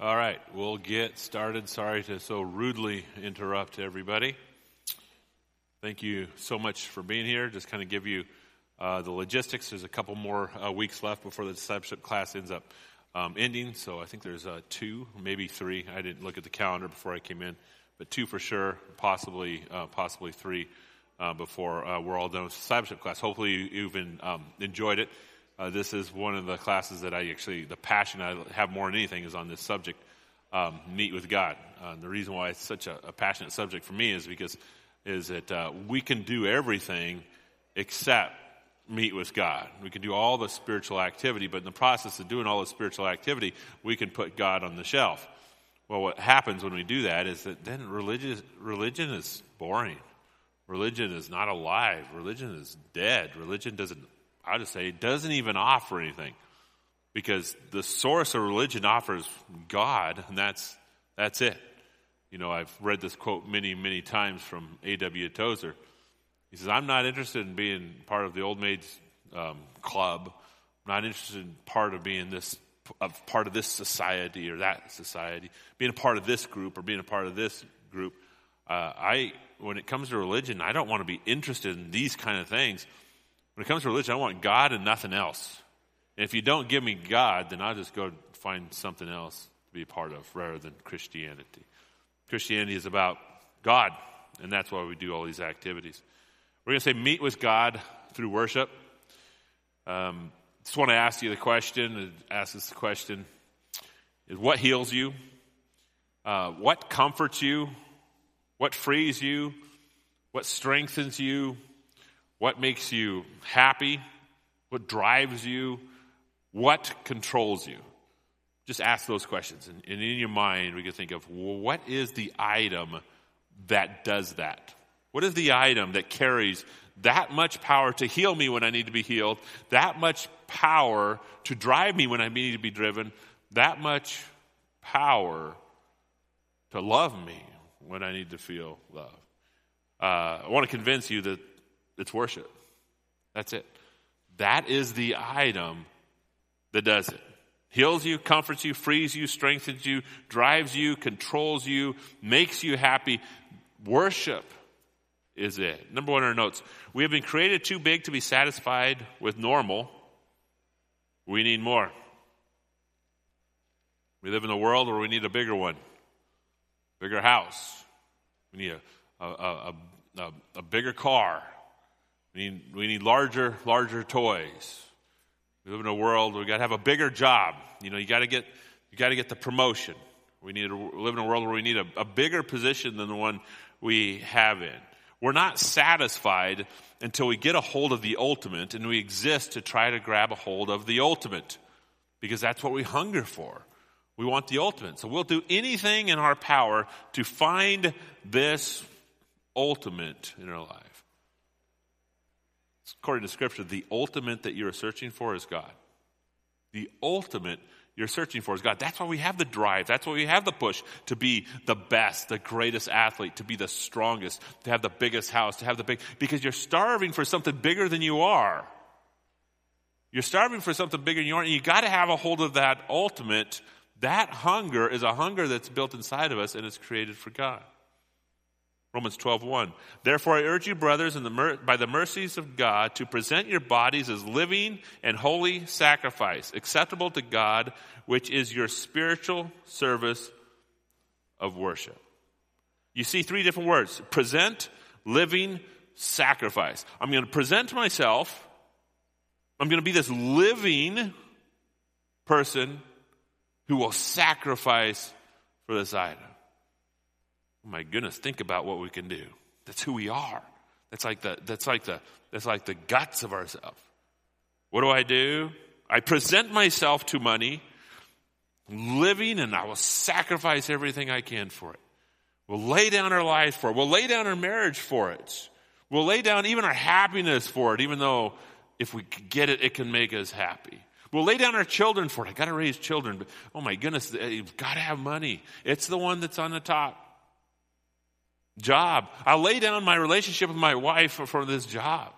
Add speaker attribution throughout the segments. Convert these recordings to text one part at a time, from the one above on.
Speaker 1: All right, we'll get started. Sorry to so rudely interrupt everybody. Thank you so much for being here. Just kind of give you uh, the logistics. There's a couple more uh, weeks left before the discipleship class ends up um, ending. So I think there's uh, two, maybe three. I didn't look at the calendar before I came in, but two for sure, possibly uh, possibly three uh, before uh, we're all done with discipleship class. Hopefully you've been, um, enjoyed it. Uh, this is one of the classes that I actually, the passion I have more than anything is on this subject, um, meet with God. Uh, the reason why it's such a, a, passionate subject for me is because is that uh, we can do everything except meet with God. We can do all the spiritual activity, but in the process of doing all the spiritual activity, we can put God on the shelf. Well, what happens when we do that is that then religious, religion is boring. Religion is not alive. Religion is dead. Religion doesn't I just say it doesn't even offer anything because the source of religion offers God, and that's that's it. You know, I've read this quote many, many times from A.W. Tozer. He says, "I'm not interested in being part of the old maids um, club. I'm not interested in part of being this of part of this society or that society, being a part of this group or being a part of this group. Uh, I, when it comes to religion, I don't want to be interested in these kind of things." When it comes to religion, I want God and nothing else. And if you don't give me God, then I'll just go find something else to be a part of rather than Christianity. Christianity is about God, and that's why we do all these activities. We're going to say meet with God through worship. Um, just want to ask you the question, ask this question, is what heals you? Uh, what comforts you? What frees you? What strengthens you? What makes you happy? What drives you? What controls you? Just ask those questions. And, and in your mind, we can think of well, what is the item that does that? What is the item that carries that much power to heal me when I need to be healed, that much power to drive me when I need to be driven, that much power to love me when I need to feel love? Uh, I want to convince you that it's worship. That's it. That is the item that does it. Heals you, comforts you, frees you, strengthens you, drives you, controls you, makes you happy. Worship is it. Number one in our notes. We have been created too big to be satisfied with normal. We need more. We live in a world where we need a bigger one, bigger house. We need a, a, a, a, a bigger car, we need, we need larger, larger toys. We live in a world where we got to have a bigger job. You know, you got to get you got to get the promotion. We need to live in a world where we need a, a bigger position than the one we have in. We're not satisfied until we get a hold of the ultimate and we exist to try to grab a hold of the ultimate because that's what we hunger for. We want the ultimate. So we'll do anything in our power to find this ultimate in our life according to Scripture, the ultimate that you're searching for is God. The ultimate you're searching for is God. That's why we have the drive. That's why we have the push to be the best, the greatest athlete, to be the strongest, to have the biggest house, to have the big, because you're starving for something bigger than you are. You're starving for something bigger than you are, and you got to have a hold of that ultimate. That hunger is a hunger that's built inside of us and it's created for God. Romans 12:1. Therefore I urge you brothers the by the mercies of God to present your bodies as living and holy sacrifice acceptable to God which is your spiritual service of worship. You see three different words. Present, living, sacrifice. I'm going to present myself. I'm going to be this living person who will sacrifice for this item. My goodness, think about what we can do. That's who we are. That's like the, that's like the, that's like the guts of ourselves. What do I do? I present myself to money, living, and I will sacrifice everything I can for it. We'll lay down our lives for it. We'll lay down our marriage for it. We'll lay down even our happiness for it, even though if we get it, it can make us happy. We'll lay down our children for it. I got to raise children, but oh my goodness, eh, you've got to have money. It's the one that's on the top job. I'll lay down my relationship with my wife for, for this job.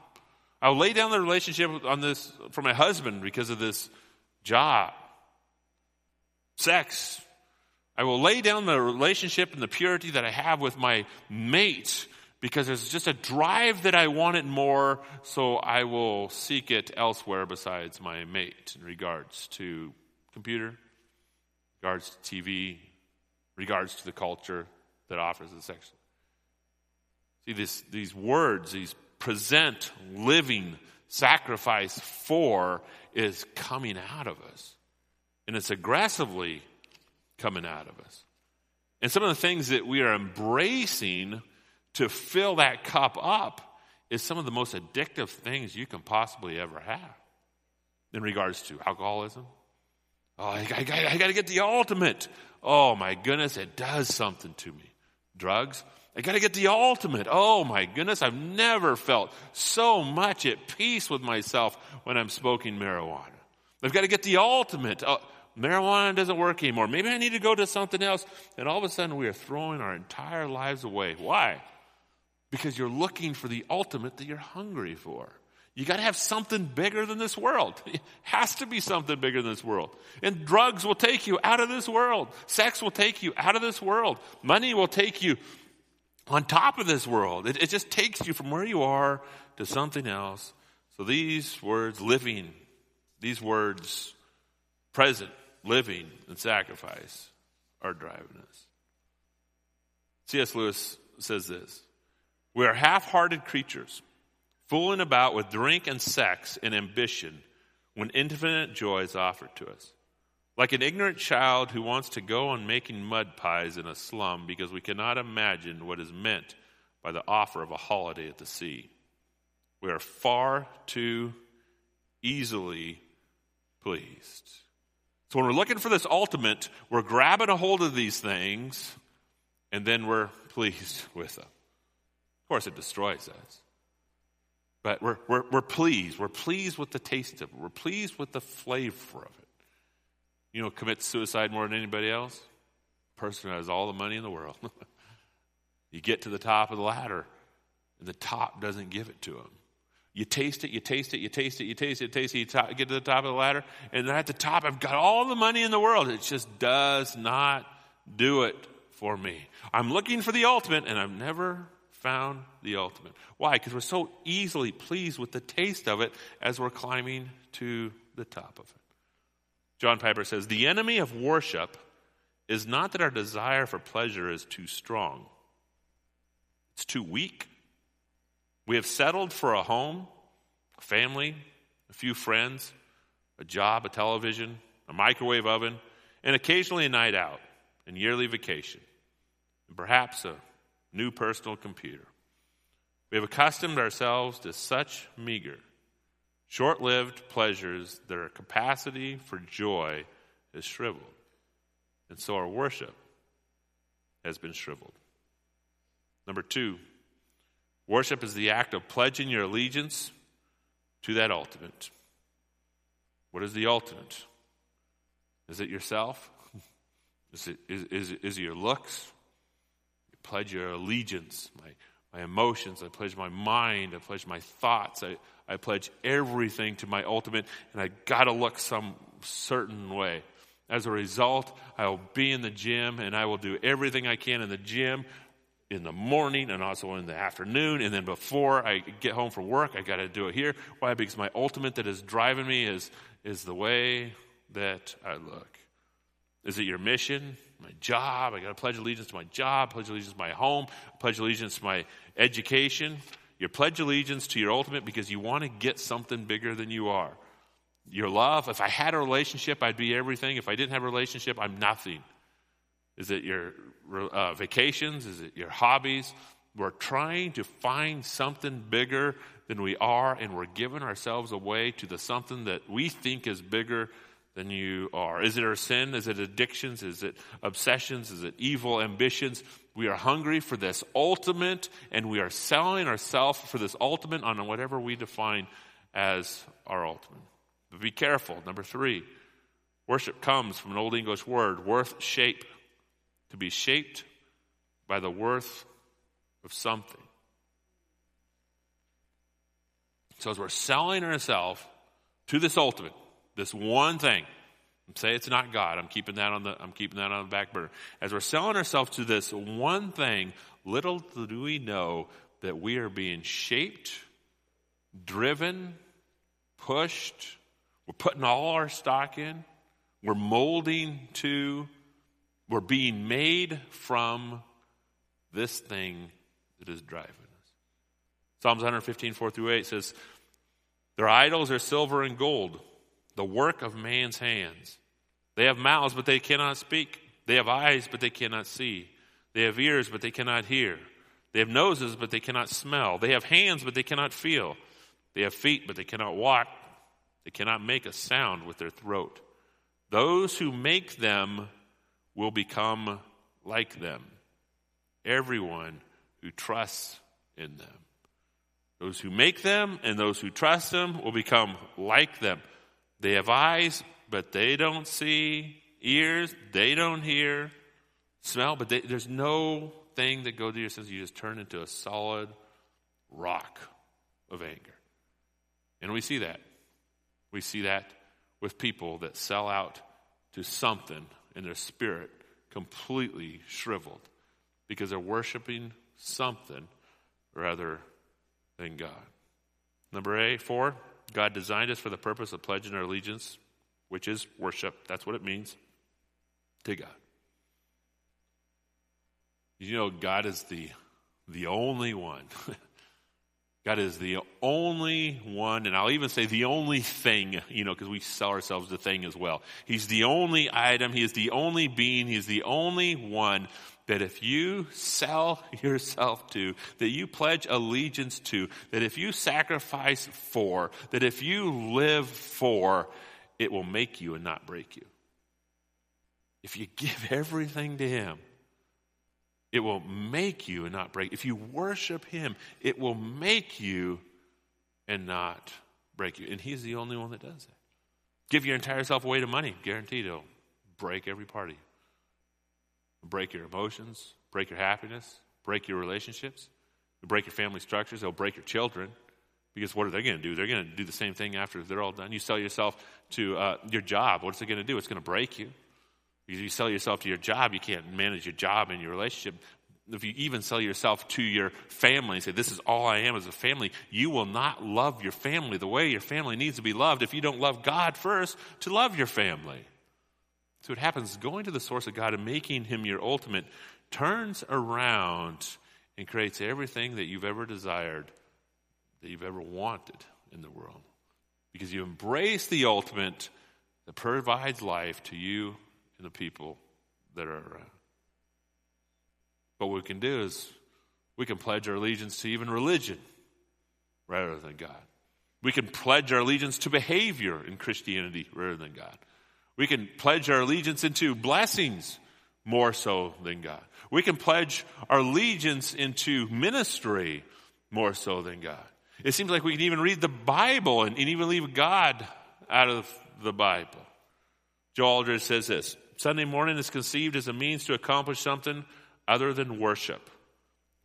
Speaker 1: I'll lay down the relationship on this for my husband because of this job. Sex. I will lay down the relationship and the purity that I have with my mate because there's just a drive that I want it more, so I will seek it elsewhere besides my mate in regards to computer, regards to TV, regards to the culture that offers the sex. See, this, these words, these present, living, sacrifice for, is coming out of us. And it's aggressively coming out of us. And some of the things that we are embracing to fill that cup up is some of the most addictive things you can possibly ever have in regards to alcoholism. Oh, I, I, I got to get the ultimate. Oh my goodness, it does something to me. Drugs, I got to get the ultimate. Oh my goodness, I've never felt so much at peace with myself when I'm smoking marijuana. I've got to get the ultimate. Oh, marijuana doesn't work anymore. Maybe I need to go to something else. And all of a sudden, we are throwing our entire lives away. Why? because you're looking for the ultimate that you're hungry for. You got to have something bigger than this world. It has to be something bigger than this world. And drugs will take you out of this world. Sex will take you out of this world. Money will take you on top of this world. It, it just takes you from where you are to something else. So these words, living, these words, present, living, and sacrifice, are driving us. C.S. Lewis says this we are half hearted creatures, fooling about with drink and sex and ambition when infinite joy is offered to us. Like an ignorant child who wants to go on making mud pies in a slum because we cannot imagine what is meant by the offer of a holiday at the sea. We are far too easily pleased. So when we're looking for this ultimate, we're grabbing a hold of these things and then we're pleased with them Of course, it destroys us. But we're, we're, we're pleased. We're pleased with the taste of it. We're pleased with the flavor of it. You know, commits suicide more than anybody else? person who has all the money in the world. you get to the top of the ladder, and the top doesn't give it to him. You taste it, you taste it, you taste it, you taste it, taste it, you top, get to the top of the ladder, and then at the top, I've got all the money in the world. It just does not do it for me. I'm looking for the ultimate, and I've never found the ultimate. Why? Because we're so easily pleased with the taste of it as we're climbing to the top of it. John Piper says The enemy of worship is not that our desire for pleasure is too strong, it's too weak. We have settled for a home, a family, a few friends, a job, a television, a microwave oven, and occasionally a night out, and yearly vacation, and perhaps a new personal computer. We have accustomed ourselves to such meager, short lived pleasures their capacity for joy is shriveled. And so our worship has been shriveled. Number two, worship is the act of pledging your allegiance to that ultimate. What is the ultimate? Is it yourself? Is it, is, is, is it your looks? You pledge your allegiance, my, emotions, I pledge my mind, I pledge my thoughts, I, I pledge everything to my ultimate, and I gotta look some certain way. As a result, I will be in the gym and I will do everything I can in the gym in the morning and also in the afternoon. And then before I get home from work, I got to do it here. Why? Because my ultimate that is driving me is, is the way that I look. Is it your mission? My job. I got to pledge allegiance to my job, pledge allegiance to my home, pledge allegiance to my education. You pledge allegiance to your ultimate because you want to get something bigger than you are. Your love, if I had a relationship, I'd be everything. If I didn't have a relationship, I'm nothing. Is it your uh, vacations? Is it your hobbies? We're trying to find something bigger than we are, and we're giving ourselves away to the something that we think is bigger than you are. Is it our sin? Is it addictions? Is it obsessions? Is it evil ambitions? We are hungry for this ultimate, and we are selling ourselves for this ultimate on whatever we define as our ultimate. But be careful. Number three, worship comes from an Old English word, worth shape, to be shaped by the worth of something. So as we're selling ourselves to this ultimate, this one thing. Say it's not God. I'm keeping that on the I'm keeping that on the back burner. As we're selling ourselves to this one thing, little do we know that we are being shaped, driven, pushed. We're putting all our stock in. We're molding to. We're being made from this thing that is driving us. Psalms 115, 4 through 8 says, Their idols are silver and gold, the work of man's hands. They have mouths, but they cannot speak. They have eyes, but they cannot see. They have ears, but they cannot hear. They have noses, but they cannot smell. They have hands, but they cannot feel. They have feet, but they cannot walk. They cannot make a sound with their throat. Those who make them will become like them. Everyone who trusts in them. Those who make them and those who trust them will become like them. They have eyes, but they don't see, ears, they don't hear, smell, but they, there's no thing that goes to your senses. You just turn into a solid rock of anger. And we see that. We see that with people that sell out to something in their spirit completely shriveled because they're worshiping something rather than God. Number eight, four, God designed us for the purpose of pledging our allegiance which is worship. That's what it means to God. You know, God is the, the only one. God is the only one, and I'll even say the only thing, you know, because we sell ourselves the thing as well. He's the only item, He is the only being, He is the only one that if you sell yourself to, that you pledge allegiance to, that if you sacrifice for, that if you live for, it will make you and not break you. If you give everything to Him, it will make you and not break. If you worship Him, it will make you and not break you. And He's the only one that does that. Give your entire self away to money, guaranteed it'll break every part of you. Break your emotions, break your happiness, break your relationships, break your family structures, they'll break your children. Because what are they going to do? They're going to do the same thing after they're all done. You sell yourself to uh, your job. What's it going to do? It's going to break you. Because you sell yourself to your job, you can't manage your job and your relationship. If you even sell yourself to your family and say, This is all I am as a family, you will not love your family the way your family needs to be loved if you don't love God first to love your family. So what happens going to the source of God and making Him your ultimate turns around and creates everything that you've ever desired that you've ever wanted in the world. Because you embrace the ultimate that provides life to you and the people that are around. But what we can do is we can pledge our allegiance to even religion rather than God. We can pledge our allegiance to behavior in Christianity rather than God. We can pledge our allegiance into blessings more so than God. We can pledge our allegiance into ministry more so than God. It seems like we can even read the Bible and, and even leave God out of the Bible. Joel Aldridge says this Sunday morning is conceived as a means to accomplish something other than worship.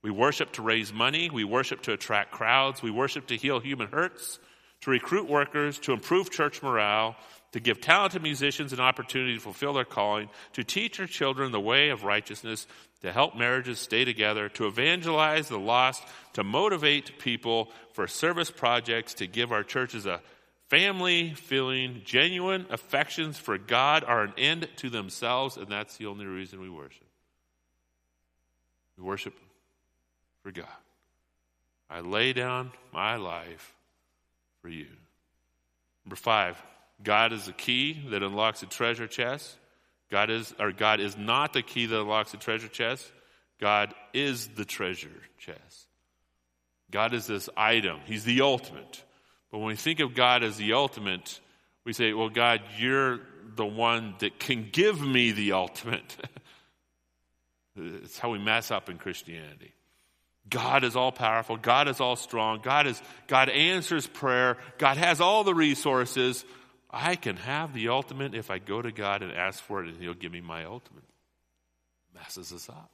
Speaker 1: We worship to raise money, we worship to attract crowds, we worship to heal human hurts, to recruit workers, to improve church morale, to give talented musicians an opportunity to fulfill their calling, to teach our children the way of righteousness, to help marriages stay together, to evangelize the lost, to motivate people for service projects, to give our churches a family feeling, genuine affections for God are an end to themselves, and that's the only reason we worship. We worship for God. I lay down my life for you. Number five, God is the key that unlocks a treasure chest. God is, or God is not the key that unlocks the treasure chest. God is the treasure chest. God is this item. He's the ultimate. But when we think of God as the ultimate, we say, well, God, you're the one that can give me the ultimate. it's how we mess up in Christianity. God is all powerful. God is all strong. God is, God answers prayer. God has all the resources. I can have the ultimate if I go to God and ask for it, and He'll give me my ultimate. Messes us up.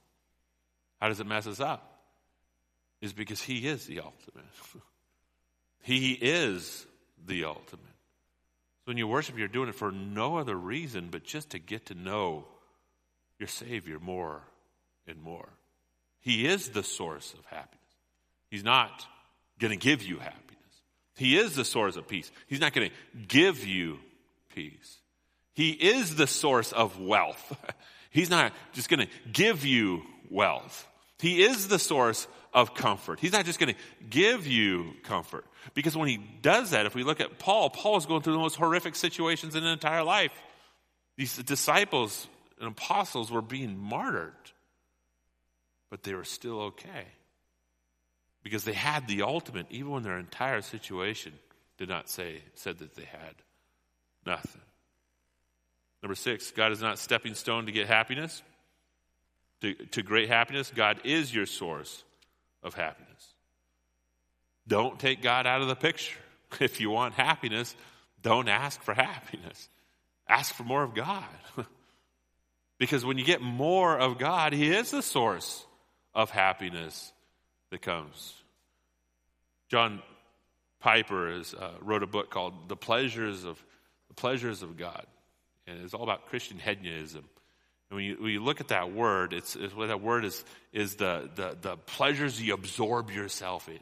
Speaker 1: How does it mess us up? Is because He is the ultimate. he is the ultimate. So when you worship, you're doing it for no other reason but just to get to know your Savior more and more. He is the source of happiness. He's not going to give you happiness. He is the source of peace. He's not going to give you peace. He is the source of wealth. He's not just going to give you wealth. He is the source of comfort. He's not just going to give you comfort. Because when he does that, if we look at Paul, Paul is going through the most horrific situations in his entire life. These disciples and apostles were being martyred, but they were still okay. Because they had the ultimate, even when their entire situation did not say, said that they had nothing. Number six, God is not stepping stone to get happiness. To, to great happiness, God is your source of happiness. Don't take God out of the picture. If you want happiness, don't ask for happiness. Ask for more of God. because when you get more of God, He is the source of happiness that comes. John Piper uh, wrote a book called "The Pleasures of the Pleasures of God," and it's all about Christian hedonism. And when you, when you look at that word, it's, it's what that word is is the, the the pleasures you absorb yourself in,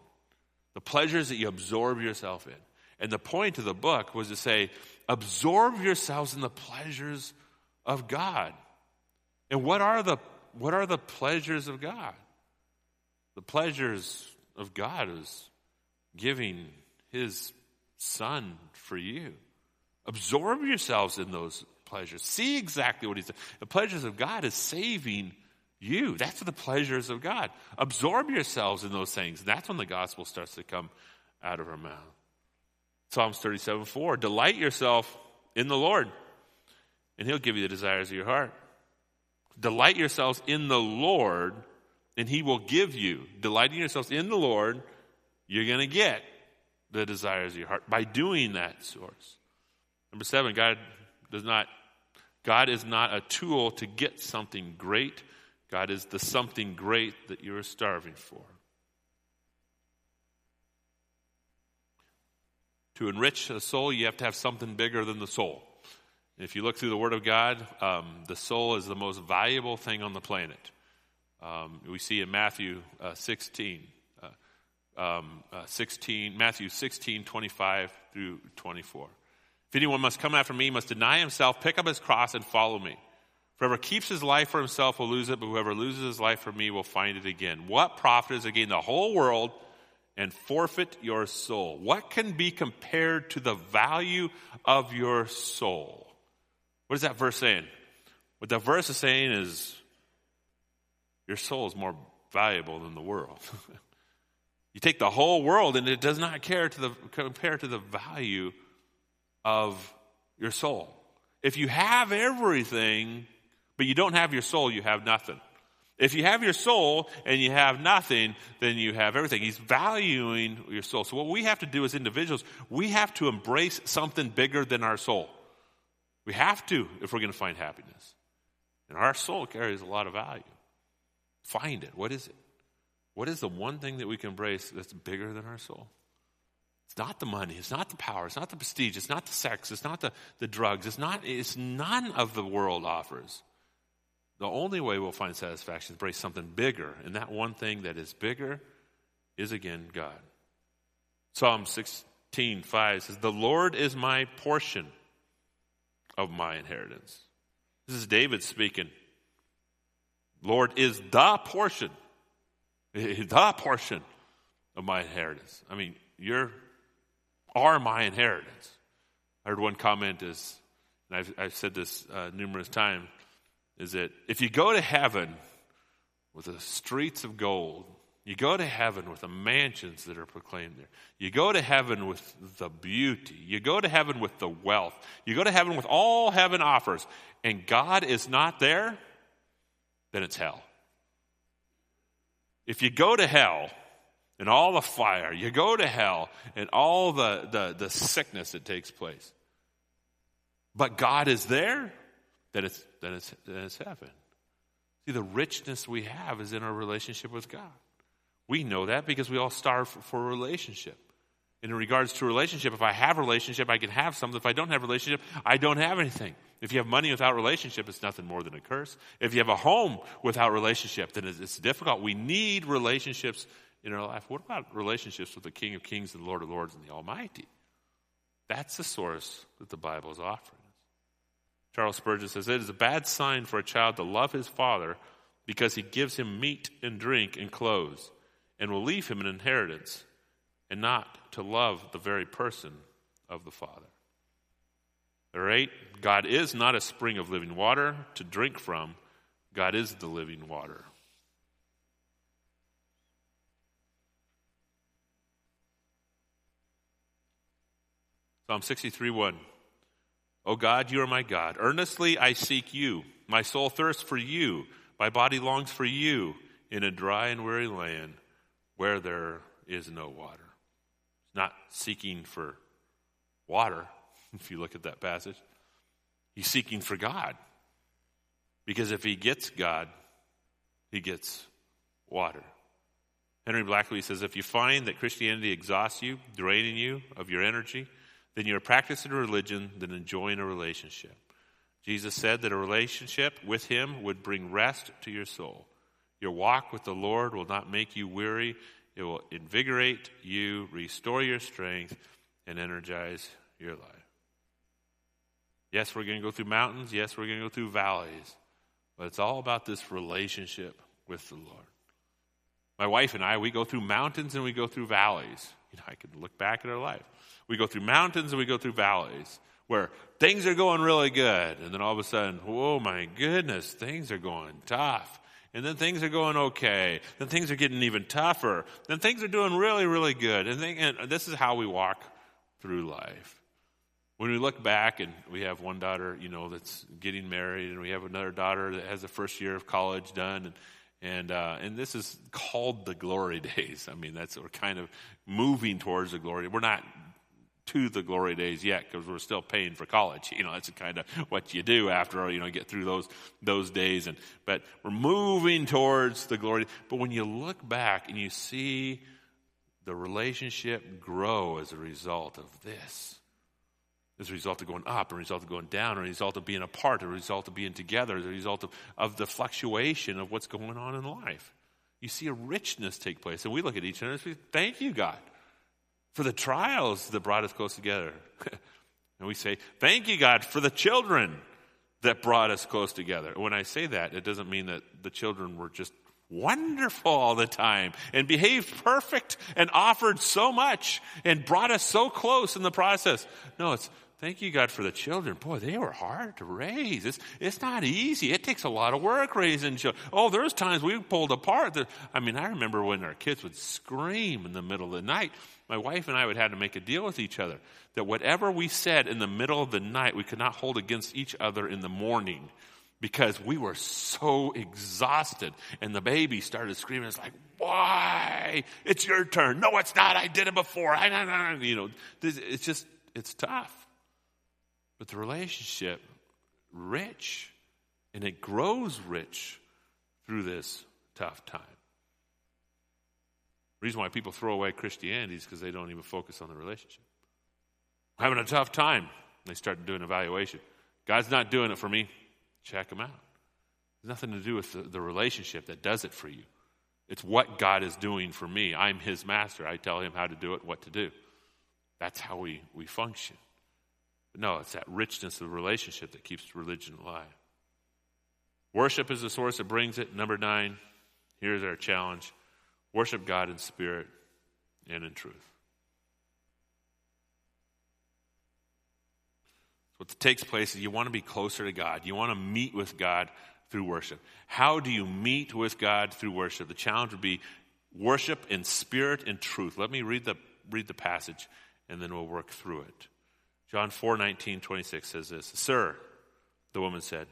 Speaker 1: the pleasures that you absorb yourself in. And the point of the book was to say, absorb yourselves in the pleasures of God. And what are the what are the pleasures of God? The pleasures of God is giving his son for you. Absorb yourselves in those pleasures. See exactly what he's doing. The pleasures of God is saving you. That's the pleasures of God. Absorb yourselves in those things. That's when the gospel starts to come out of our mouth. Psalms 37 4. Delight yourself in the Lord, and he'll give you the desires of your heart. Delight yourselves in the Lord, and he will give you. Delighting yourselves in the Lord, you're going to get the desires of your heart by doing that source. Number seven, God does not, God is not a tool to get something great. God is the something great that you are starving for. To enrich a soul, you have to have something bigger than the soul. if you look through the Word of God, um, the soul is the most valuable thing on the planet. Um, we see in Matthew uh, 16 um, uh, 16, Matthew 16, 25 through 24. If anyone must come after me, must deny himself, pick up his cross, and follow me. Whoever keeps his life for himself will lose it, but whoever loses his life for me will find it again. What profit is to gain the whole world and forfeit your soul? What can be compared to the value of your soul? What is that verse saying? What that verse is saying is your soul is more valuable than the world. You take the whole world and it does not care to the, compare to the value of your soul. If you have everything, but you don't have your soul, you have nothing. If you have your soul and you have nothing, then you have everything. He's valuing your soul. So, what we have to do as individuals, we have to embrace something bigger than our soul. We have to if we're going to find happiness. And our soul carries a lot of value. Find it. What is it? What is the one thing that we can embrace that's bigger than our soul? It's not the money, it's not the power, it's not the prestige, it's not the sex, it's not the, the drugs, it's not it's none of the world offers. The only way we'll find satisfaction is to embrace something bigger, and that one thing that is bigger is again God. Psalm 16, 5 says, The Lord is my portion of my inheritance. This is David speaking. Lord is the portion the portion of my inheritance. I mean, you are are my inheritance. I heard one comment is, and I've, I've said this uh, numerous times, is that if you go to heaven with the streets of gold, you go to heaven with the mansions that are proclaimed there. You go to heaven with the beauty. You go to heaven with the wealth. You go to heaven with all heaven offers, and God is not there, then it's hell. If you go to hell and all the fire, you go to hell and all the, the, the sickness that takes place, but God is there, then it's, then, it's, then it's heaven. See, the richness we have is in our relationship with God. We know that because we all starve for, for a relationship. In regards to relationship, if I have relationship, I can have something. If I don't have relationship, I don't have anything. If you have money without relationship, it's nothing more than a curse. If you have a home without relationship, then it's difficult. We need relationships in our life. What about relationships with the King of Kings and the Lord of Lords and the Almighty? That's the source that the Bible is offering us. Charles Spurgeon says, It is a bad sign for a child to love his father because he gives him meat and drink and clothes and will leave him an inheritance and not to love the very person of the Father. Number eight, God is not a spring of living water to drink from, God is the living water. Psalm 63 1. O God, you are my God. Earnestly I seek you. My soul thirsts for you. My body longs for you in a dry and weary land where there is no water not seeking for water, if you look at that passage. He's seeking for God. Because if he gets God, he gets water. Henry Blackaby says if you find that Christianity exhausts you, draining you of your energy, then you're practicing a religion than enjoying a relationship. Jesus said that a relationship with him would bring rest to your soul. Your walk with the Lord will not make you weary it will invigorate you, restore your strength, and energize your life. Yes, we're going to go through mountains. Yes, we're going to go through valleys. But it's all about this relationship with the Lord. My wife and I, we go through mountains and we go through valleys. You know, I can look back at our life. We go through mountains and we go through valleys where things are going really good. And then all of a sudden, oh my goodness, things are going tough. And then things are going okay. Then things are getting even tougher. Then things are doing really, really good. And, they, and this is how we walk through life. When we look back and we have one daughter, you know, that's getting married, and we have another daughter that has the first year of college done, and and uh, and this is called the glory days. I mean, that's we're kind of moving towards the glory. We're not to the glory days yet because we're still paying for college. You know, that's kind of what you do after you know get through those those days. And but we're moving towards the glory. But when you look back and you see the relationship grow as a result of this, as a result of going up, as a result of going down, as a result of being apart, as a result of being together, as a result of, of the fluctuation of what's going on in life. You see a richness take place. And we look at each other and say, Thank you, God for the trials that brought us close together. and we say, Thank you, God, for the children that brought us close together. When I say that, it doesn't mean that the children were just wonderful all the time and behaved perfect and offered so much and brought us so close in the process. No, it's thank you, God, for the children. Boy, they were hard to raise. It's, it's not easy. It takes a lot of work raising children. Oh, there's times we pulled apart. I mean, I remember when our kids would scream in the middle of the night my wife and I would have to make a deal with each other that whatever we said in the middle of the night, we could not hold against each other in the morning because we were so exhausted. And the baby started screaming. It's like, why? It's your turn. No, it's not. I did it before. I, no, no. You know, it's just, it's tough. But the relationship, rich, and it grows rich through this tough time. The reason why people throw away Christianity is because they don't even focus on the relationship. Having a tough time. They start doing evaluation. God's not doing it for me. Check him out. It's nothing to do with the, the relationship that does it for you. It's what God is doing for me. I'm his master. I tell him how to do it, what to do. That's how we, we function. No, it's that richness of relationship that keeps religion alive. Worship is the source that brings it. Number nine, here's our challenge Worship God in spirit and in truth. What takes place is you want to be closer to God. You want to meet with God through worship. How do you meet with God through worship? The challenge would be worship in spirit and truth. Let me read the, read the passage and then we'll work through it. John 4 19, 26 says this Sir, the woman said,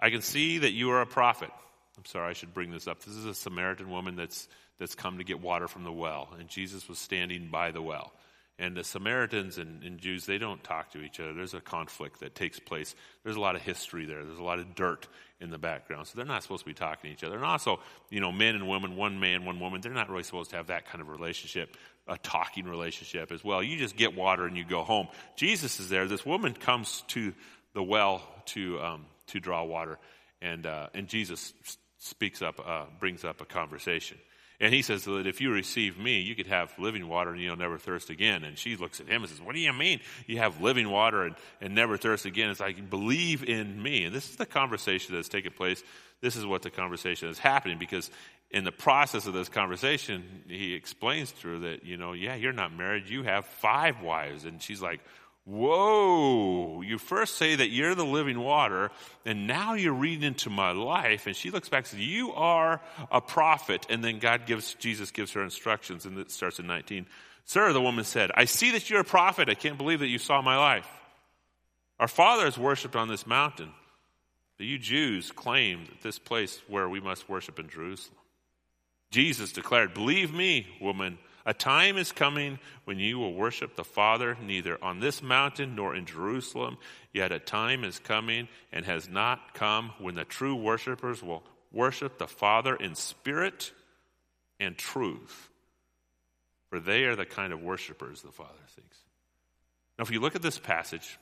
Speaker 1: I can see that you are a prophet. I'm sorry, I should bring this up. This is a Samaritan woman that's that's come to get water from the well. And Jesus was standing by the well. And the Samaritans and, and, Jews, they don't talk to each other. There's a conflict that takes place. There's a lot of history there. There's a lot of dirt in the background. So they're not supposed to be talking to each other. And also, you know, men and women, one man, one woman, they're not really supposed to have that kind of relationship, a talking relationship as well. You just get water and you go home. Jesus is there. This woman comes to the well to, um, to draw water. And, uh, and Jesus speaks up, uh, brings up a conversation. And he says that if you receive me, you could have living water and you'll never thirst again. And she looks at him and says, What do you mean you have living water and, and never thirst again? It's like, believe in me. And this is the conversation that's taking place. This is what the conversation is happening because in the process of this conversation, he explains to her that, you know, yeah, you're not married. You have five wives. And she's like, Whoa, you first say that you're the living water, and now you're reading into my life. And she looks back and says, You are a prophet. And then God gives, Jesus gives her instructions, and it starts in 19. Sir, the woman said, I see that you're a prophet. I can't believe that you saw my life. Our fathers worshipped on this mountain. But you Jews claim that this place where we must worship in Jerusalem. Jesus declared, Believe me, woman. A time is coming when you will worship the Father neither on this mountain nor in Jerusalem. Yet a time is coming and has not come when the true worshipers will worship the Father in spirit and truth. For they are the kind of worshipers the Father seeks. Now, if you look at this passage,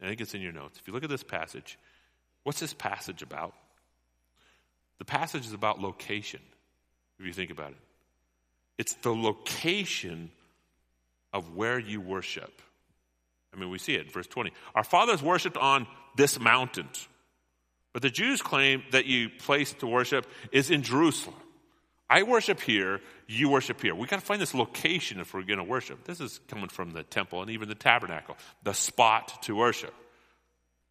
Speaker 1: I think it's in your notes. If you look at this passage, what's this passage about? The passage is about location, if you think about it. It's the location of where you worship. I mean, we see it, in verse 20. Our fathers worshiped on this mountain. But the Jews claim that you place to worship is in Jerusalem. I worship here, you worship here. We got to find this location if we're going to worship. This is coming from the temple and even the tabernacle, the spot to worship.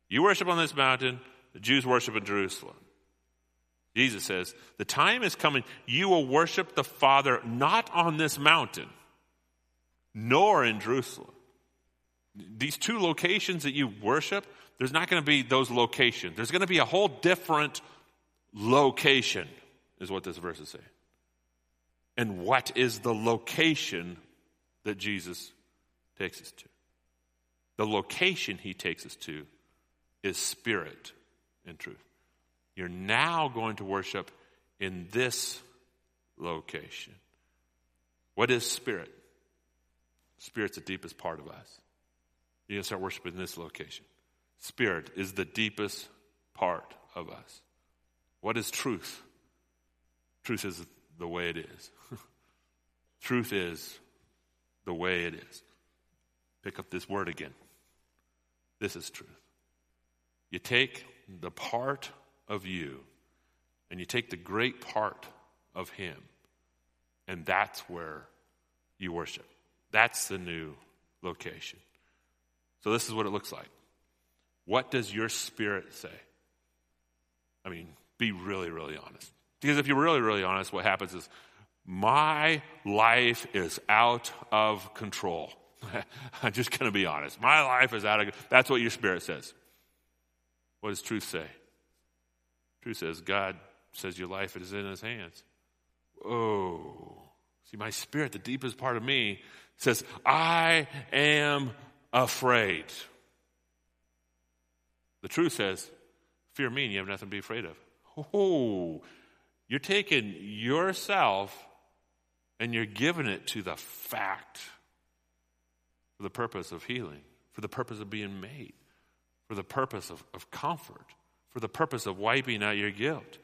Speaker 1: You worship on this mountain, the Jews worship in Jerusalem. Jesus says, The time is coming, you will worship the Father not on this mountain, nor in Jerusalem. These two locations that you worship, there's not going to be those locations. There's going to be a whole different location, is what this verse is saying. And what is the location that Jesus takes us to? The location he takes us to is spirit and truth. You're now going to worship in this location. What is spirit? Spirit's the deepest part of us. You're going to start worshiping in this location. Spirit is the deepest part of us. What is truth? Truth is the way it is. truth is the way it is. Pick up this word again. This is truth. You take the part of you and you take the great part of Him, and that's where you worship. That's the new location. So, this is what it looks like. What does your spirit say? I mean, be really, really honest. Because if you're really, really honest, what happens is my life is out of control. I'm just going to be honest. My life is out of That's what your spirit says. What does truth say? Truth says God says your life is in his hands. Oh. See, my spirit, the deepest part of me, says, I am afraid. The truth says, fear me and you have nothing to be afraid of. Oh, you're taking yourself and you're giving it to the fact for the purpose of healing, for the purpose of being made, for the purpose of, of comfort for the purpose of wiping out your guilt.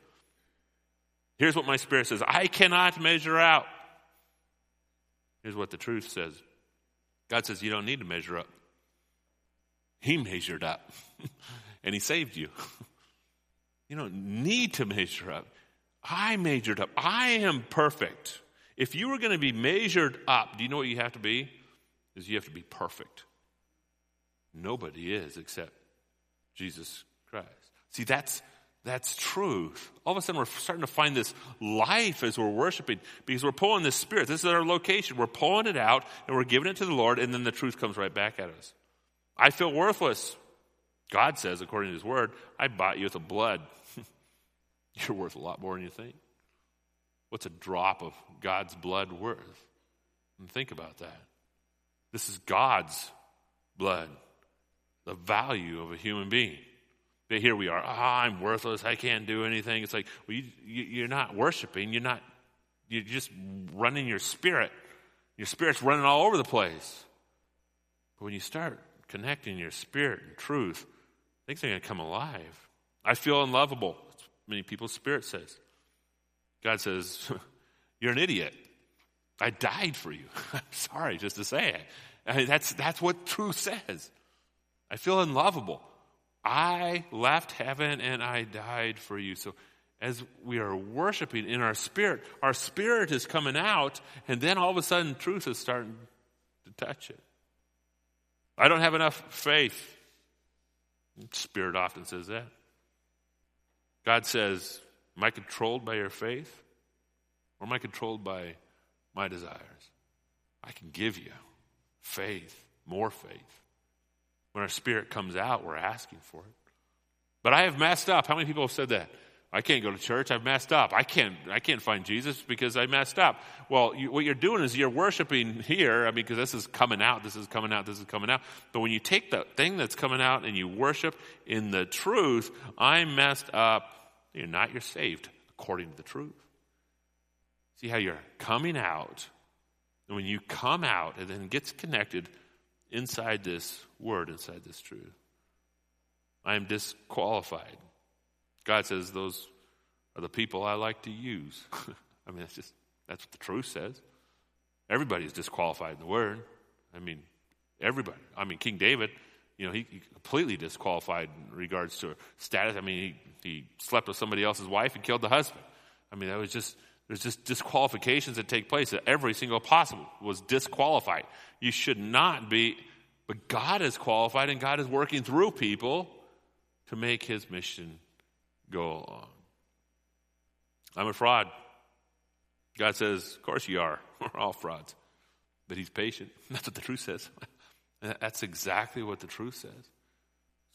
Speaker 1: Here's what my spirit says I cannot measure out. Here's what the truth says God says you don't need to measure up. He measured up and He saved you. you don't need to measure up. I measured up. I am perfect. If you were going to be measured up, do you know what you have to be? Is you have to be perfect. Nobody is except Jesus Christ. See, that's, that's truth. All of a sudden, we're starting to find this life as we're worshiping because we're pulling this spirit. This is our location. We're pulling it out and we're giving it to the Lord, and then the truth comes right back at us. I feel worthless. God says, according to His Word, I bought you with the blood. You're worth a lot more than you think. What's a drop of God's blood worth? And think about that. This is God's blood, the value of a human being. But here we are. Ah, I'm worthless. I can't do anything. It's like, well, you, you, are not worshiping. You're not, you're just running your spirit. Your spirit's running all over the place. But when you start connecting your spirit and truth, things are going to come alive. I feel unlovable. That's many people's spirit says. God says, You're an idiot. I died for you. I'm sorry just to say it. I mean, that's, that's what truth says. I feel unlovable. I left heaven and I died for you. So as we are worshiping in our spirit, our spirit is coming out, and then all of a sudden truth is starting to touch it. I don't have enough faith. Spirit often says that. God says, Am I controlled by your faith? Or am I controlled by my desires? I can give you faith, more faith. When our spirit comes out, we're asking for it. But I have messed up. How many people have said that? I can't go to church. I've messed up. I can't. I can't find Jesus because I messed up. Well, you, what you're doing is you're worshiping here. I mean, because this is coming out. This is coming out. This is coming out. But when you take the thing that's coming out and you worship in the truth, I messed up. You're not. You're saved according to the truth. See how you're coming out, and when you come out, and then gets connected inside this word, inside this truth. I am disqualified. God says those are the people I like to use. I mean, that's just, that's what the truth says. Everybody is disqualified in the word. I mean, everybody. I mean, King David, you know, he, he completely disqualified in regards to status. I mean, he, he slept with somebody else's wife and killed the husband. I mean, that was just, there's just disqualifications that take place. That Every single possible was disqualified. You should not be, but God is qualified and God is working through people to make his mission go along. I'm a fraud. God says, Of course you are. We're all frauds. But He's patient. That's what the truth says. That's exactly what the truth says.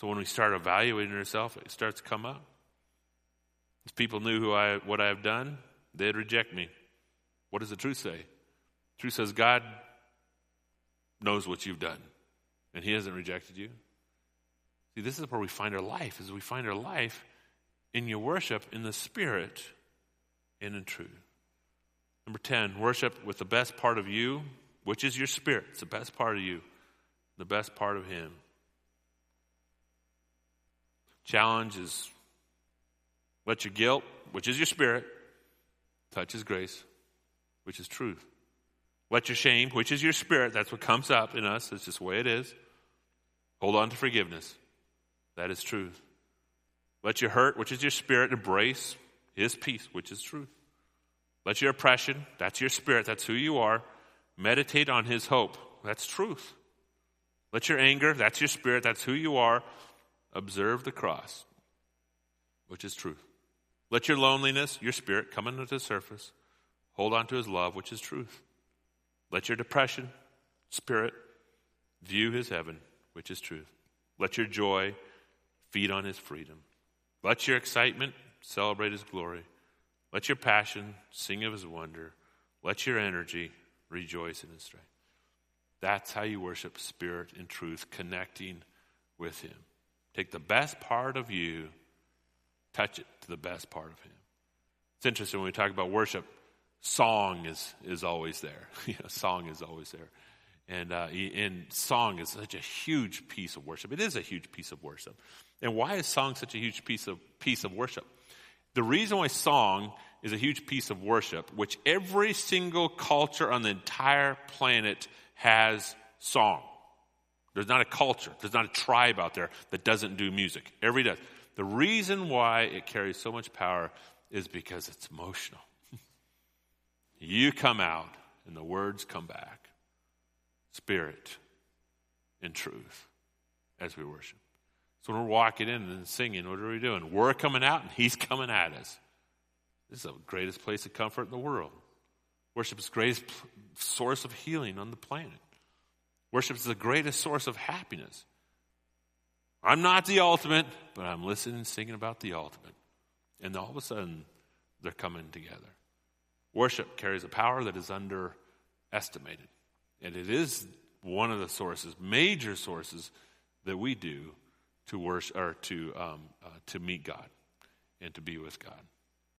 Speaker 1: So when we start evaluating ourselves, it starts to come up. If people knew who I, what I have done, they'd reject me. What does the truth say? Truth says God knows what you've done, and He hasn't rejected you. See, this is where we find our life, is we find our life in your worship in the Spirit and in truth. Number 10, worship with the best part of you, which is your spirit. It's the best part of you, the best part of Him. Challenge is let your guilt, which is your spirit, touch His grace, which is truth. Let your shame, which is your spirit, that's what comes up in us, it's just the way it is. Hold on to forgiveness. That is truth. Let your hurt, which is your spirit, embrace his peace, which is truth. Let your oppression, that's your spirit, that's who you are, meditate on his hope. That's truth. Let your anger, that's your spirit, that's who you are, observe the cross, which is truth. Let your loneliness, your spirit, come into the surface. Hold on to his love, which is truth. Let your depression, spirit, view his heaven, which is truth. Let your joy feed on his freedom. Let your excitement celebrate his glory. Let your passion sing of his wonder. Let your energy rejoice in his strength. That's how you worship spirit and truth, connecting with him. Take the best part of you, touch it to the best part of him. It's interesting when we talk about worship, song is, is always there. song is always there. And, uh, and song is such a huge piece of worship. It is a huge piece of worship. And why is song such a huge piece of, piece of worship? The reason why song is a huge piece of worship, which every single culture on the entire planet has song. There's not a culture, there's not a tribe out there that doesn't do music. Every does. The reason why it carries so much power is because it's emotional. you come out and the words come back spirit and truth as we worship. So when we're walking in and singing, what are we doing? We're coming out and He's coming at us. This is the greatest place of comfort in the world. Worship is the greatest source of healing on the planet. Worship is the greatest source of happiness. I'm not the ultimate, but I'm listening and singing about the ultimate. And all of a sudden, they're coming together. Worship carries a power that is underestimated. And it is one of the sources, major sources that we do to worship or to um, uh, to meet God and to be with God.